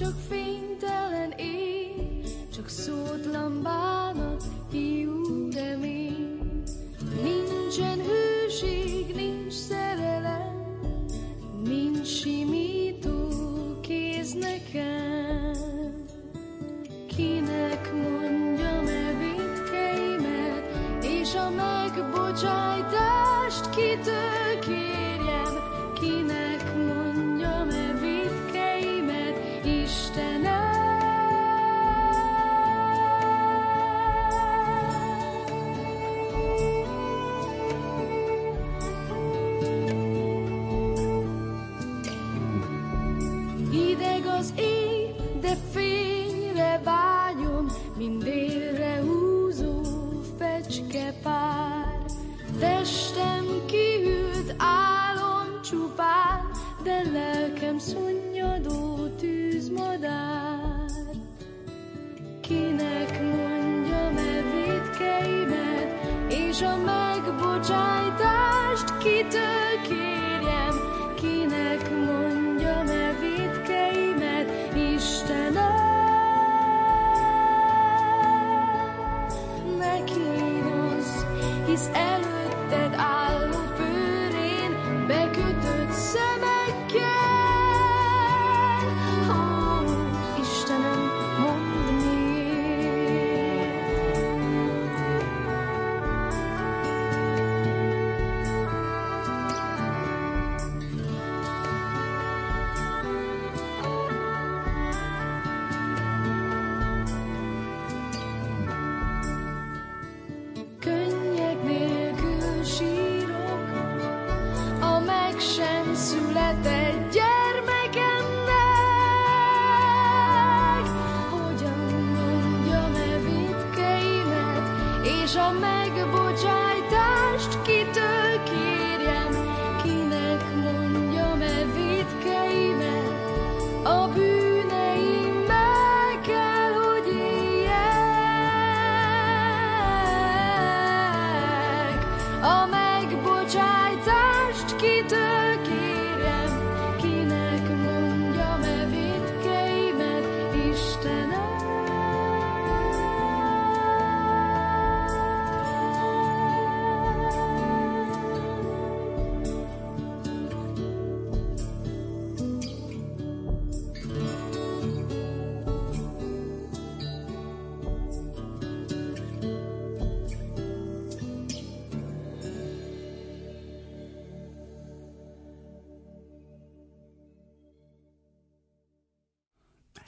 csak fénytelen ég, csak szótlan bánat, vétkeimet, He's everything that I love.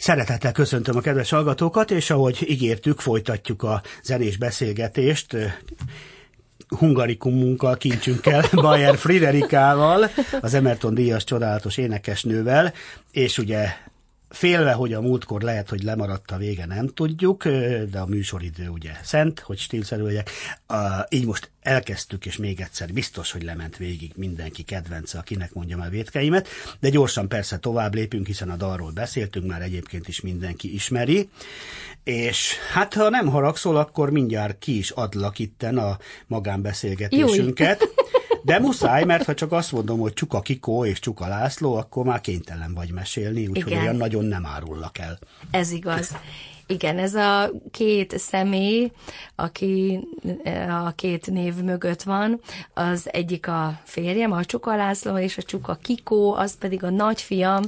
Szeretettel köszöntöm a kedves hallgatókat, és ahogy ígértük, folytatjuk a zenés beszélgetést hungarikummunkkal, kincsünkkel, Bayer Friderikával, az Emerton díjas csodálatos énekesnővel, és ugye félve, hogy a múltkor lehet, hogy lemaradt a vége, nem tudjuk, de a műsoridő ugye szent, hogy stílszerűek. Így most elkezdtük, és még egyszer biztos, hogy lement végig mindenki kedvence, akinek mondjam el vétkeimet, de gyorsan persze tovább lépünk, hiszen a dalról beszéltünk, már egyébként is mindenki ismeri, és hát ha nem haragszol, akkor mindjárt ki is adlak itten a magánbeszélgetésünket. De muszáj, mert ha csak azt mondom, hogy Csuka Kikó és Csuka László, akkor már kénytelen vagy mesélni, úgyhogy olyan nagyon nem árullak el. Ez igaz. Igen, ez a két személy, aki a két név mögött van, az egyik a férjem, a Csuka László, és a Csuka Kikó, az pedig a nagyfiam,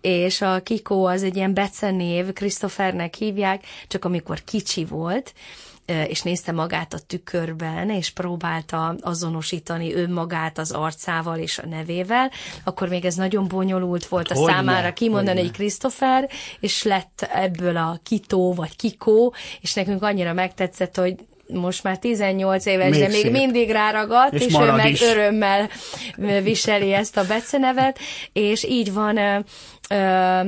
és a Kikó az egy ilyen becenév, Christophernek hívják, csak amikor kicsi volt, és nézte magát a tükörben, és próbálta azonosítani önmagát az arcával és a nevével, akkor még ez nagyon bonyolult volt a Hogyne, számára kimondani, hogyne. hogy Christopher, és lett ebből a Kitó vagy Kikó, és nekünk annyira megtetszett, hogy most már 18 éves, Még de még szép. mindig ráragadt, És és, ő meg is. örömmel viseli ezt a becenevet, és így van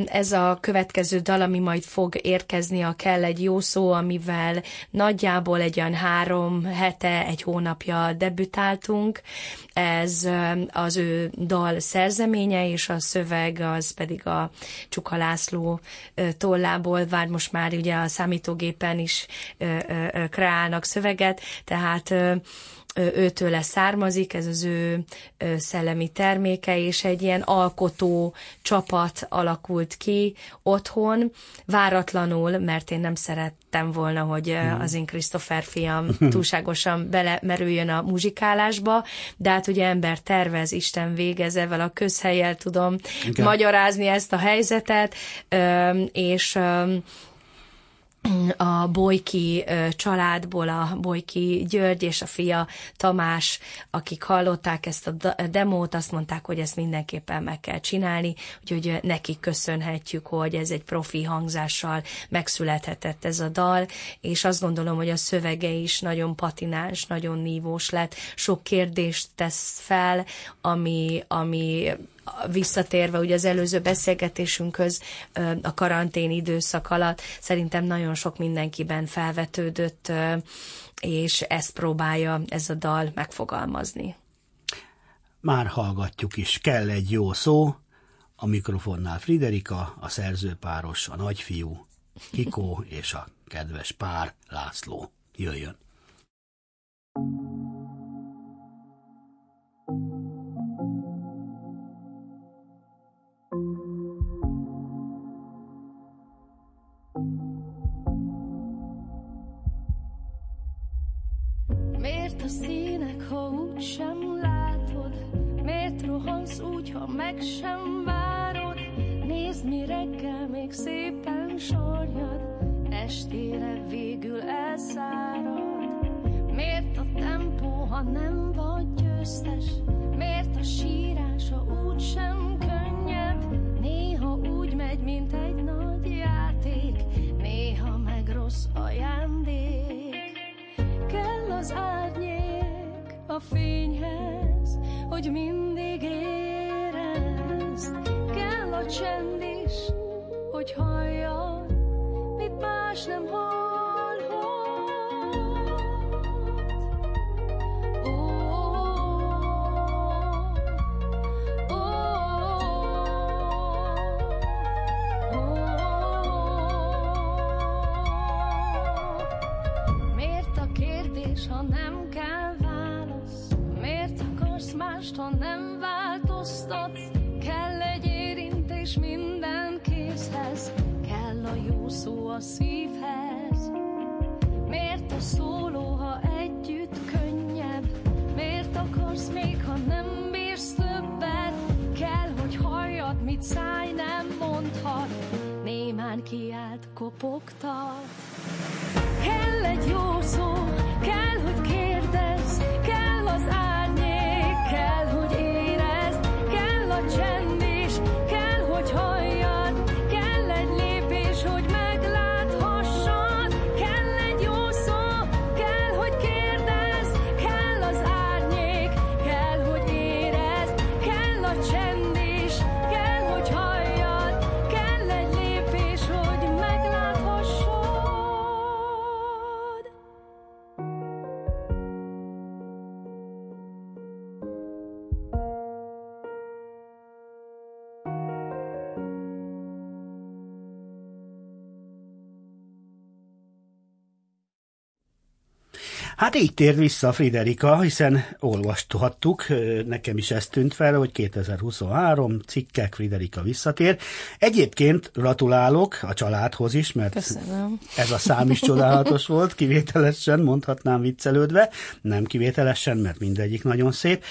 ez a következő dal, ami majd fog érkezni, a Kell egy jó szó, amivel nagyjából egy olyan három hete, egy hónapja debütáltunk. Ez az ő dal szerzeménye, és a szöveg az pedig a Csuka László tollából, vár most már ugye a számítógépen is kreálnak szöveget, tehát őtőle származik, ez az ő szellemi terméke, és egy ilyen alkotó csapat alakult ki otthon, váratlanul, mert én nem szerettem volna, hogy hmm. az én Christopher fiam túlságosan belemerüljön a muzsikálásba, de hát ugye ember tervez, Isten végez, ezzel a közhelyel tudom Igen. magyarázni ezt a helyzetet, és a Bojki családból a Bojki György és a fia Tamás, akik hallották ezt a demót, azt mondták, hogy ezt mindenképpen meg kell csinálni, úgyhogy nekik köszönhetjük, hogy ez egy profi hangzással megszülethetett ez a dal, és azt gondolom, hogy a szövege is nagyon patináns, nagyon nívós lett, sok kérdést tesz fel, ami, ami visszatérve ugye az előző beszélgetésünkhöz a karantén időszak alatt, szerintem nagyon sok mindenkiben felvetődött, és ezt próbálja ez a dal megfogalmazni. Már hallgatjuk is, kell egy jó szó, a mikrofonnál Friderika, a szerzőpáros, a nagyfiú, Kikó és a kedves pár László. Jöjjön! Rohansz úgy, ha meg sem várod. Nézd, mi reggel még szépen sorjad, estére végül elszárad. Miért a tempó, ha nem vagy győztes? Miért a sírása úgy sem könnyebb? Néha úgy megy, mint az árnyék a fényhez, hogy mindig érezd. Kell a csend is, hogy halljad, mit más nem hallhat. Mást, ha nem változtatsz? Kell egy érintés minden kézhez, kell a jó szó a szívhez. Miért a szóló, ha együtt könnyebb? Miért akarsz még, ha nem bírsz többet? Kell, hogy halljad, mit száj nem mondhat. Némán kiált, kopogtat. Kell egy jó szó, Hát így tér vissza Friderika, hiszen olvashattuk, nekem is ez tűnt fel, hogy 2023 cikkek Friderika visszatér. Egyébként gratulálok a családhoz is, mert Köszönöm. ez a szám is csodálatos volt, kivételesen, mondhatnám viccelődve, nem kivételesen, mert mindegyik nagyon szép.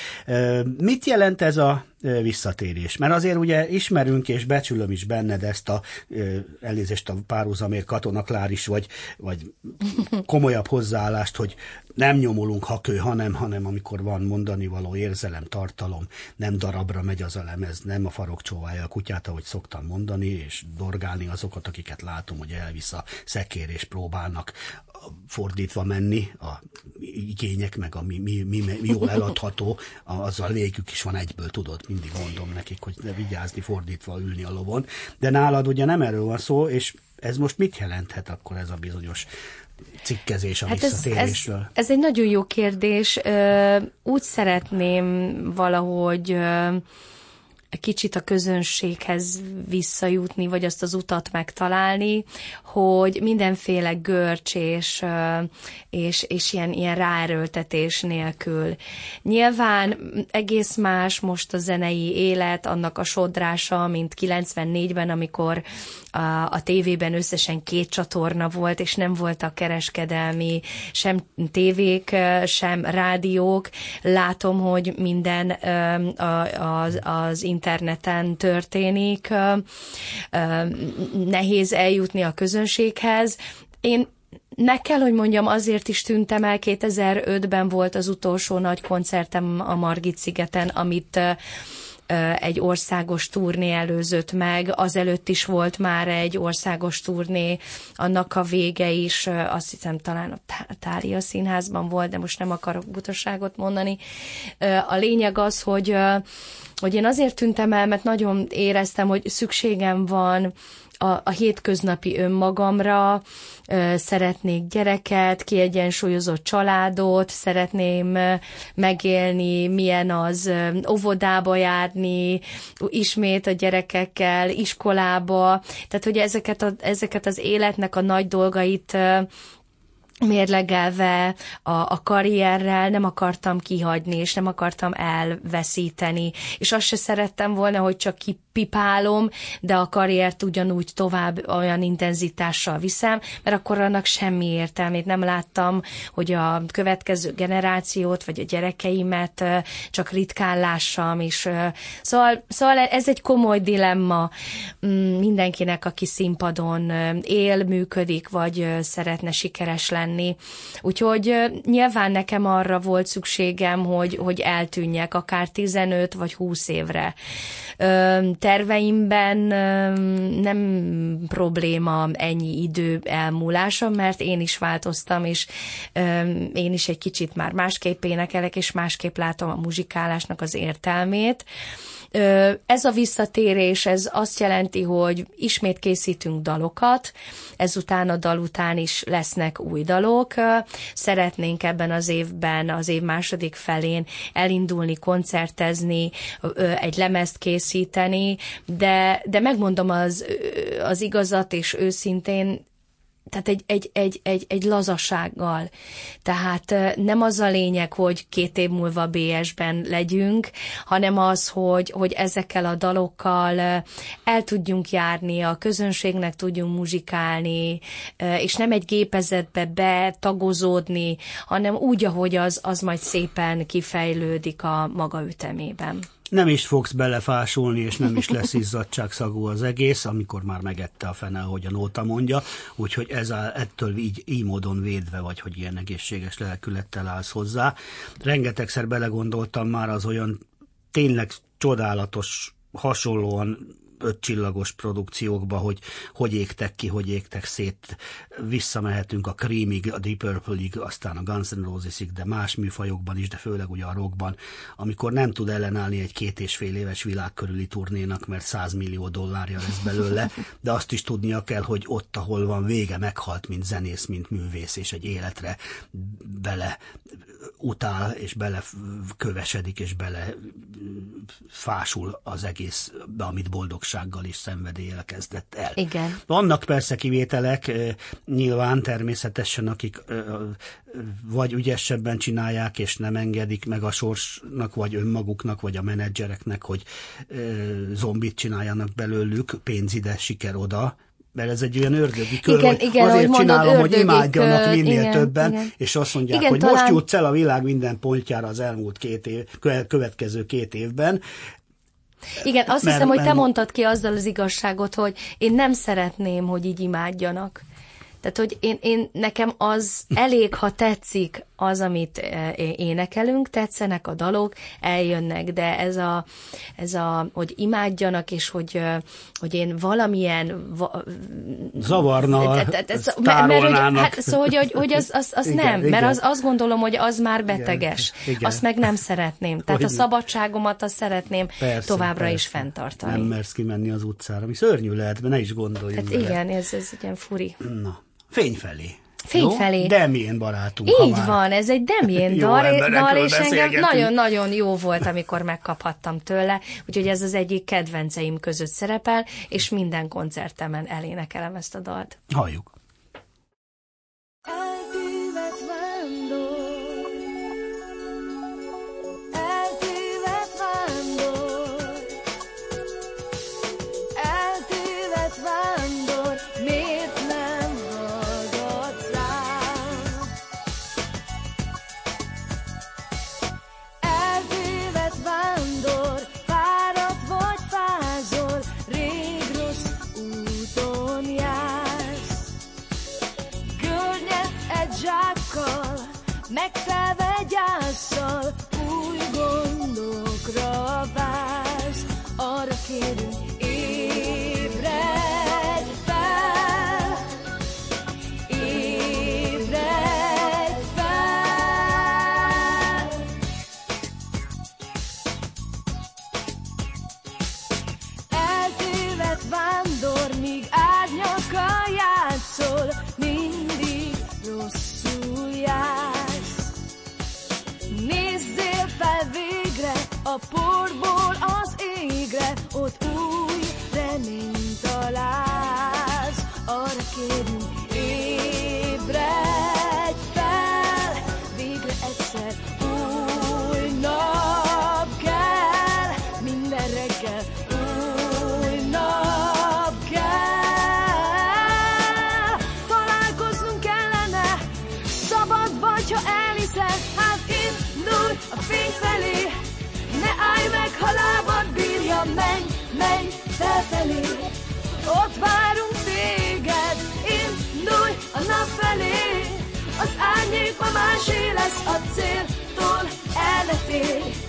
Mit jelent ez a visszatérés. Mert azért ugye ismerünk és becsülöm is benned ezt a elnézést a párhuzamért Katona Kláris, vagy, vagy komolyabb hozzáállást, hogy nem nyomulunk hakő, hanem, hanem amikor van mondani való érzelem, tartalom, nem darabra megy az a lemez, nem a farok csóválja a kutyát, ahogy szoktam mondani, és dorgálni azokat, akiket látom, hogy elvisz a szekér és próbálnak fordítva menni, a igények, meg a mi, mi, mi, mi jól eladható, azzal végük is van egyből, tudod, mindig mondom nekik, hogy ne vigyázni, fordítva ülni a lovon. De nálad ugye nem erről van szó, és ez most mit jelenthet akkor ez a bizonyos cikkezés a Hát ez, ez, visszatérésről? ez egy nagyon jó kérdés. Úgy szeretném valahogy kicsit a közönséghez visszajutni, vagy azt az utat megtalálni, hogy mindenféle görcs és, és, és ilyen, ilyen ráerőltetés nélkül. Nyilván egész más most a zenei élet, annak a sodrása, mint 94-ben, amikor a, a tévében összesen két csatorna volt, és nem voltak kereskedelmi sem tévék, sem rádiók. Látom, hogy minden az, az interneten történik. Nehéz eljutni a közönséghez. Én meg kell, hogy mondjam, azért is tűntem el, 2005-ben volt az utolsó nagy koncertem a Margit szigeten, amit egy országos turné előzött meg, azelőtt is volt már egy országos turné, annak a vége is, azt hiszem talán a Tária színházban volt, de most nem akarok butaságot mondani. A lényeg az, hogy, hogy én azért tűntem el, mert nagyon éreztem, hogy szükségem van a, a hétköznapi önmagamra, szeretnék gyereket, kiegyensúlyozott családot, szeretném megélni, milyen az óvodába járni, ismét a gyerekekkel, iskolába, tehát hogy ezeket, a, ezeket az életnek a nagy dolgait mérlegelve a, a karrierrel nem akartam kihagyni, és nem akartam elveszíteni, és azt se szerettem volna, hogy csak ki pipálom, de a karriert ugyanúgy tovább olyan intenzitással viszem, mert akkor annak semmi értelmét nem láttam, hogy a következő generációt, vagy a gyerekeimet csak ritkán lássam, és szóval, szóval ez egy komoly dilemma mm, mindenkinek, aki színpadon él, működik, vagy szeretne sikeres lenni. Úgyhogy nyilván nekem arra volt szükségem, hogy, hogy eltűnjek akár 15 vagy 20 évre terveimben nem probléma ennyi idő elmúlása, mert én is változtam, és én is egy kicsit már másképp énekelek, és másképp látom a muzsikálásnak az értelmét. Ez a visszatérés, ez azt jelenti, hogy ismét készítünk dalokat, ezután a dal után is lesznek új dalok. Szeretnénk ebben az évben, az év második felén elindulni, koncertezni, egy lemezt készíteni, de, de megmondom az, az igazat, és őszintén tehát egy, egy, egy, egy, egy lazasággal. Tehát nem az a lényeg, hogy két év múlva BS-ben legyünk, hanem az, hogy, hogy ezekkel a dalokkal el tudjunk járni, a közönségnek tudjunk muzsikálni, és nem egy gépezetbe betagozódni, hanem úgy, ahogy az, az majd szépen kifejlődik a maga ütemében nem is fogsz belefásulni, és nem is lesz izzadságszagú az egész, amikor már megette a fene, ahogy a nóta mondja, úgyhogy ez a, ettől így, így módon védve vagy, hogy ilyen egészséges lelkülettel állsz hozzá. Rengetegszer belegondoltam már az olyan tényleg csodálatos hasonlóan ötcsillagos produkciókba, hogy hogy égtek ki, hogy égtek szét. Visszamehetünk a Creamig, a Deep Purple-ig, aztán a Guns N' Roses-ig, de más műfajokban is, de főleg ugye a rockban, amikor nem tud ellenállni egy két és fél éves világ körüli turnénak, mert 100 millió dollárja lesz belőle, de azt is tudnia kell, hogy ott, ahol van vége, meghalt, mint zenész, mint művész, és egy életre bele utál, és bele kövesedik, és bele fásul az egész, amit boldogsággal és szenvedéllyel kezdett el. Igen. Vannak persze kivételek, nyilván természetesen, akik vagy ügyesebben csinálják, és nem engedik meg a sorsnak, vagy önmaguknak, vagy a menedzsereknek, hogy zombit csináljanak belőlük, pénz ide, siker oda, mert ez egy olyan ördögi kör, igen, hogy igen, azért mondod, csinálom, hogy imádjanak kör, minél igen, többen, igen. és azt mondják, igen, hogy talán... most jutsz el a világ minden pontjára az elmúlt két év, következő két évben, igen, azt mert, hiszem, hogy te mondtad ki azzal az igazságot, hogy én nem szeretném, hogy így imádjanak. Tehát, hogy én, én, nekem az elég, ha tetszik az, amit eh, énekelünk, tetszenek a dalok, eljönnek, de ez a, ez a hogy imádjanak, és hogy, hogy én valamilyen... Va, Zavarna, ez, mert, mert, hogy, hát, Szóval, hogy, hogy, hogy az, az, az igen, nem, igen. mert az, azt gondolom, hogy az már beteges. Igen, igen. Azt meg nem szeretném. Tehát hogy a szabadságomat azt szeretném persze, továbbra persze. is fenntartani. Nem mersz kimenni az utcára, ami szörnyű lehet, mert ne is gondoljunk Hát igen, ez, ez egy ilyen furi. Na, fény felé. Fény felé. Demien barátunk. Így már... van, ez egy Demien dal, dal és engem nagyon-nagyon jó volt, amikor megkaphattam tőle, úgyhogy ez az egyik kedvenceim között szerepel, és minden koncertemen elénekelem ezt a dalt. Halljuk. Árnyék ma másé lesz a céltól elletél.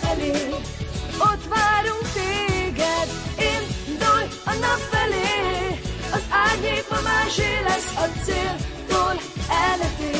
felé, ott várunk téged. Indulj a nap felé, az árnyék ma másé lesz a céltól elvetés.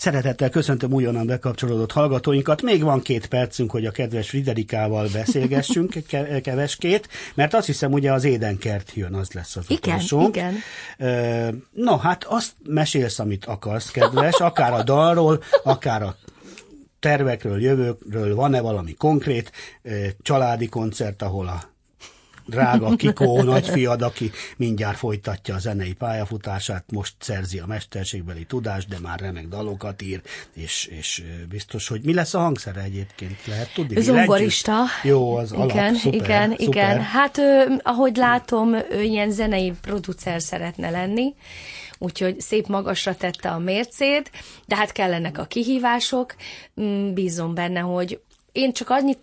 Szeretettel köszöntöm újonnan bekapcsolódott hallgatóinkat. Még van két percünk, hogy a kedves Friderikával beszélgessünk keveskét, mert azt hiszem, ugye az édenkert jön, az lesz az igen, utolsó. Igen, No, hát azt mesélsz, amit akarsz, kedves, akár a dalról, akár a tervekről, jövőkről, van-e valami konkrét családi koncert, ahol a drága Kikó nagyfiad, aki mindjárt folytatja a zenei pályafutását, most szerzi a mesterségbeli tudást, de már remek dalokat ír, és, és biztos, hogy mi lesz a hangszere egyébként, lehet tudni? Zongorista. Jó, az alap, igen, szuper, igen, szuper. igen. Hát ö, ahogy látom, ő ilyen zenei producer szeretne lenni, úgyhogy szép magasra tette a mércét, de hát kellenek a kihívások. Mm, Bízom benne, hogy én csak annyit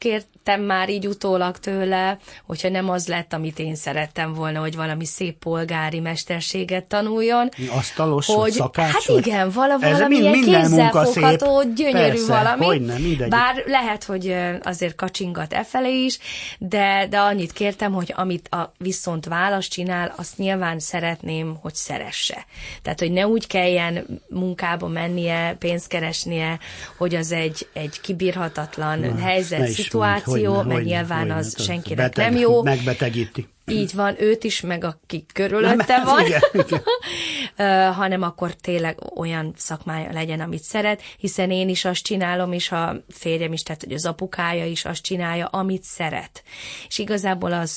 kértem már így utólag tőle, hogyha nem az lett, amit én szerettem volna, hogy valami szép polgári mesterséget tanuljon. Asztalos, hogy, szakács, Hát igen, vala, valami mind- ilyen kézzelfogható, gyönyörű Persze, valami. hogyne, mindegyik. Bár lehet, hogy azért kacsingat e felé is, de, de annyit kértem, hogy amit a viszont válasz csinál, azt nyilván szeretném, hogy szeresse. Tehát, hogy ne úgy kelljen munkába mennie, pénzt keresnie, hogy az egy, egy kibírhatatlan Ne helyzet, szituáció, mondj, hogyne, mert hogyne, nyilván hogyne, az senkinek beteg, nem jó. Megbetegíti. Így van, őt is, meg aki körülötte Nem, van, igen, igen. Hanem akkor tényleg olyan szakmája legyen, amit szeret, hiszen én is azt csinálom, és a férjem is, tehát hogy az apukája is azt csinálja, amit szeret. És igazából az,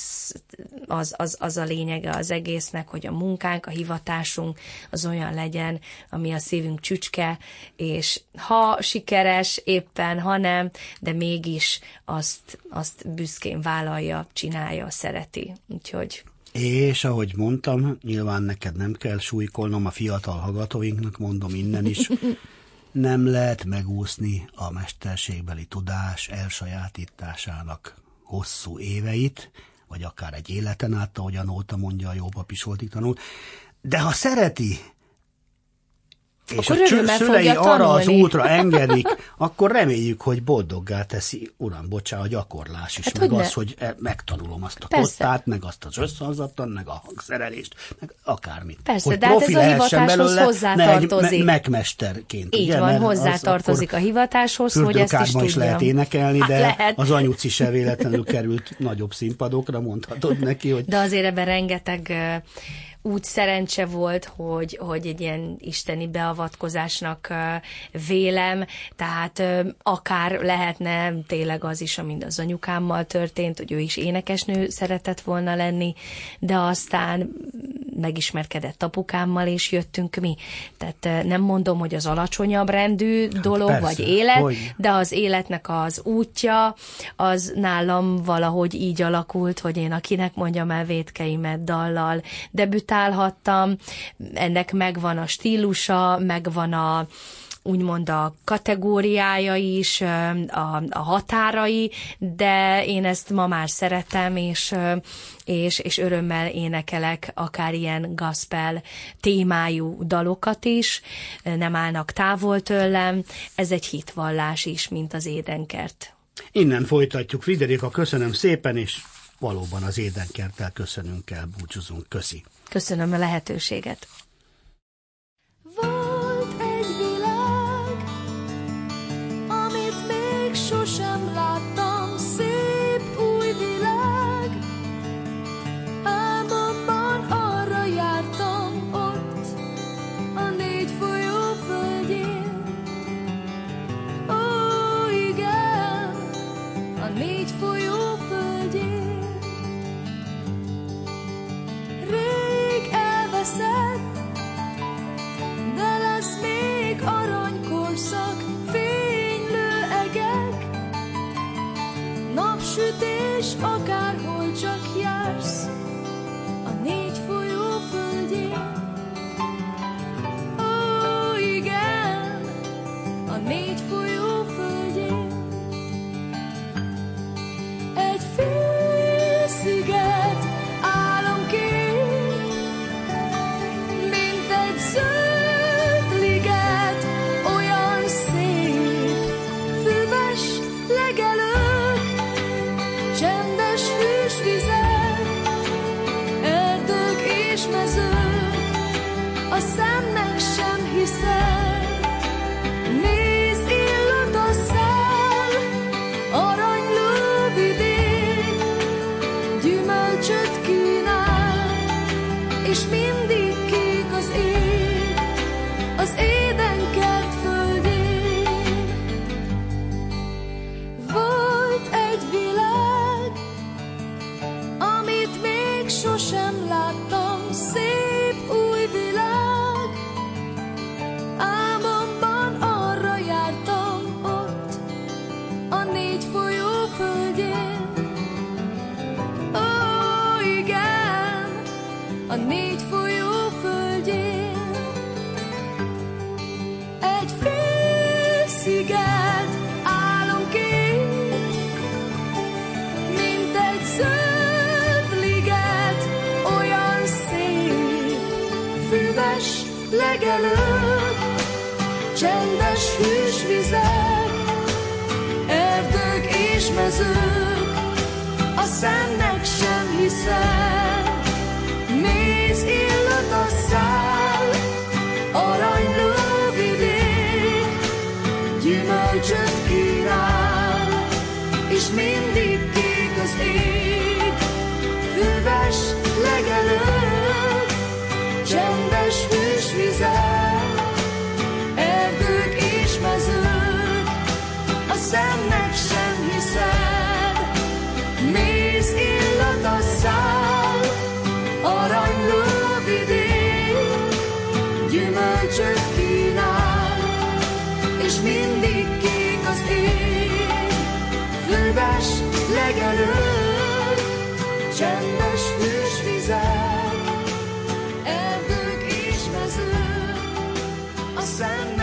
az, az, az a lényege az egésznek, hogy a munkánk, a hivatásunk az olyan legyen, ami a szívünk csücske, és ha sikeres éppen, ha nem, de mégis azt, azt büszkén vállalja, csinálja, szereti. Úgyhogy És ahogy mondtam, nyilván neked nem kell súlykolnom, a fiatal hallgatóinknak mondom innen is, nem lehet megúszni a mesterségbeli tudás elsajátításának hosszú éveit, vagy akár egy életen át, ahogy a Nóta mondja, a Jópap is voltig tanul. De ha szereti, és Akkor a szülei arra az tanulni. útra engedik, akkor reméljük, hogy boldoggá teszi, uram, bocsá, a gyakorlás is, Hát meg hogyne. az, hogy e- megtanulom azt a Persze. kottát, meg azt az összhangzattan, meg a hangszerelést, meg akármit. Persze, hogy de hát ez a hivatáshoz hozzátartozik. Me- megmesterként. Így ugye? van, Mert az hozzátartozik a hivatáshoz, hogy ezt is fürdőkádban is tudjam. lehet énekelni, Hát de lehet. az anyuci se véletlenül került nagyobb színpadokra, mondhatod neki, hogy De azért ebben rengeteg úgy szerencse volt, hogy, hogy egy ilyen isteni beavatkozásnak vélem, tehát akár lehetne tényleg az is, amint az anyukámmal történt, hogy ő is énekesnő szeretett volna lenni, de aztán megismerkedett apukámmal, és jöttünk mi. Tehát nem mondom, hogy az alacsonyabb rendű dolog, Hát persze, vagy élet, hogy. de az életnek az útja, az nálam valahogy így alakult, hogy én akinek mondjam el vétkeimet dallal debütálhattam, ennek megvan a stílusa, megvan a úgymond a kategóriája is, a, a határai, de én ezt ma már szeretem, és, és, és örömmel énekelek akár ilyen gospel témájú dalokat is, nem állnak távol tőlem, ez egy hitvallás is, mint az édenkert. innen folytatjuk. Friderika, köszönöm szépen, és valóban az édenkerttel köszönünk el, búcsúzunk. Köszi. Köszönöm a lehetőséget. legelő, csendes hűs vizek, erdők és mezők, a szennel. gyümölcsöt kínál, és mindig kék az ég. Földes, legelő, csendes hűs vizek, erdők és mezők, a szem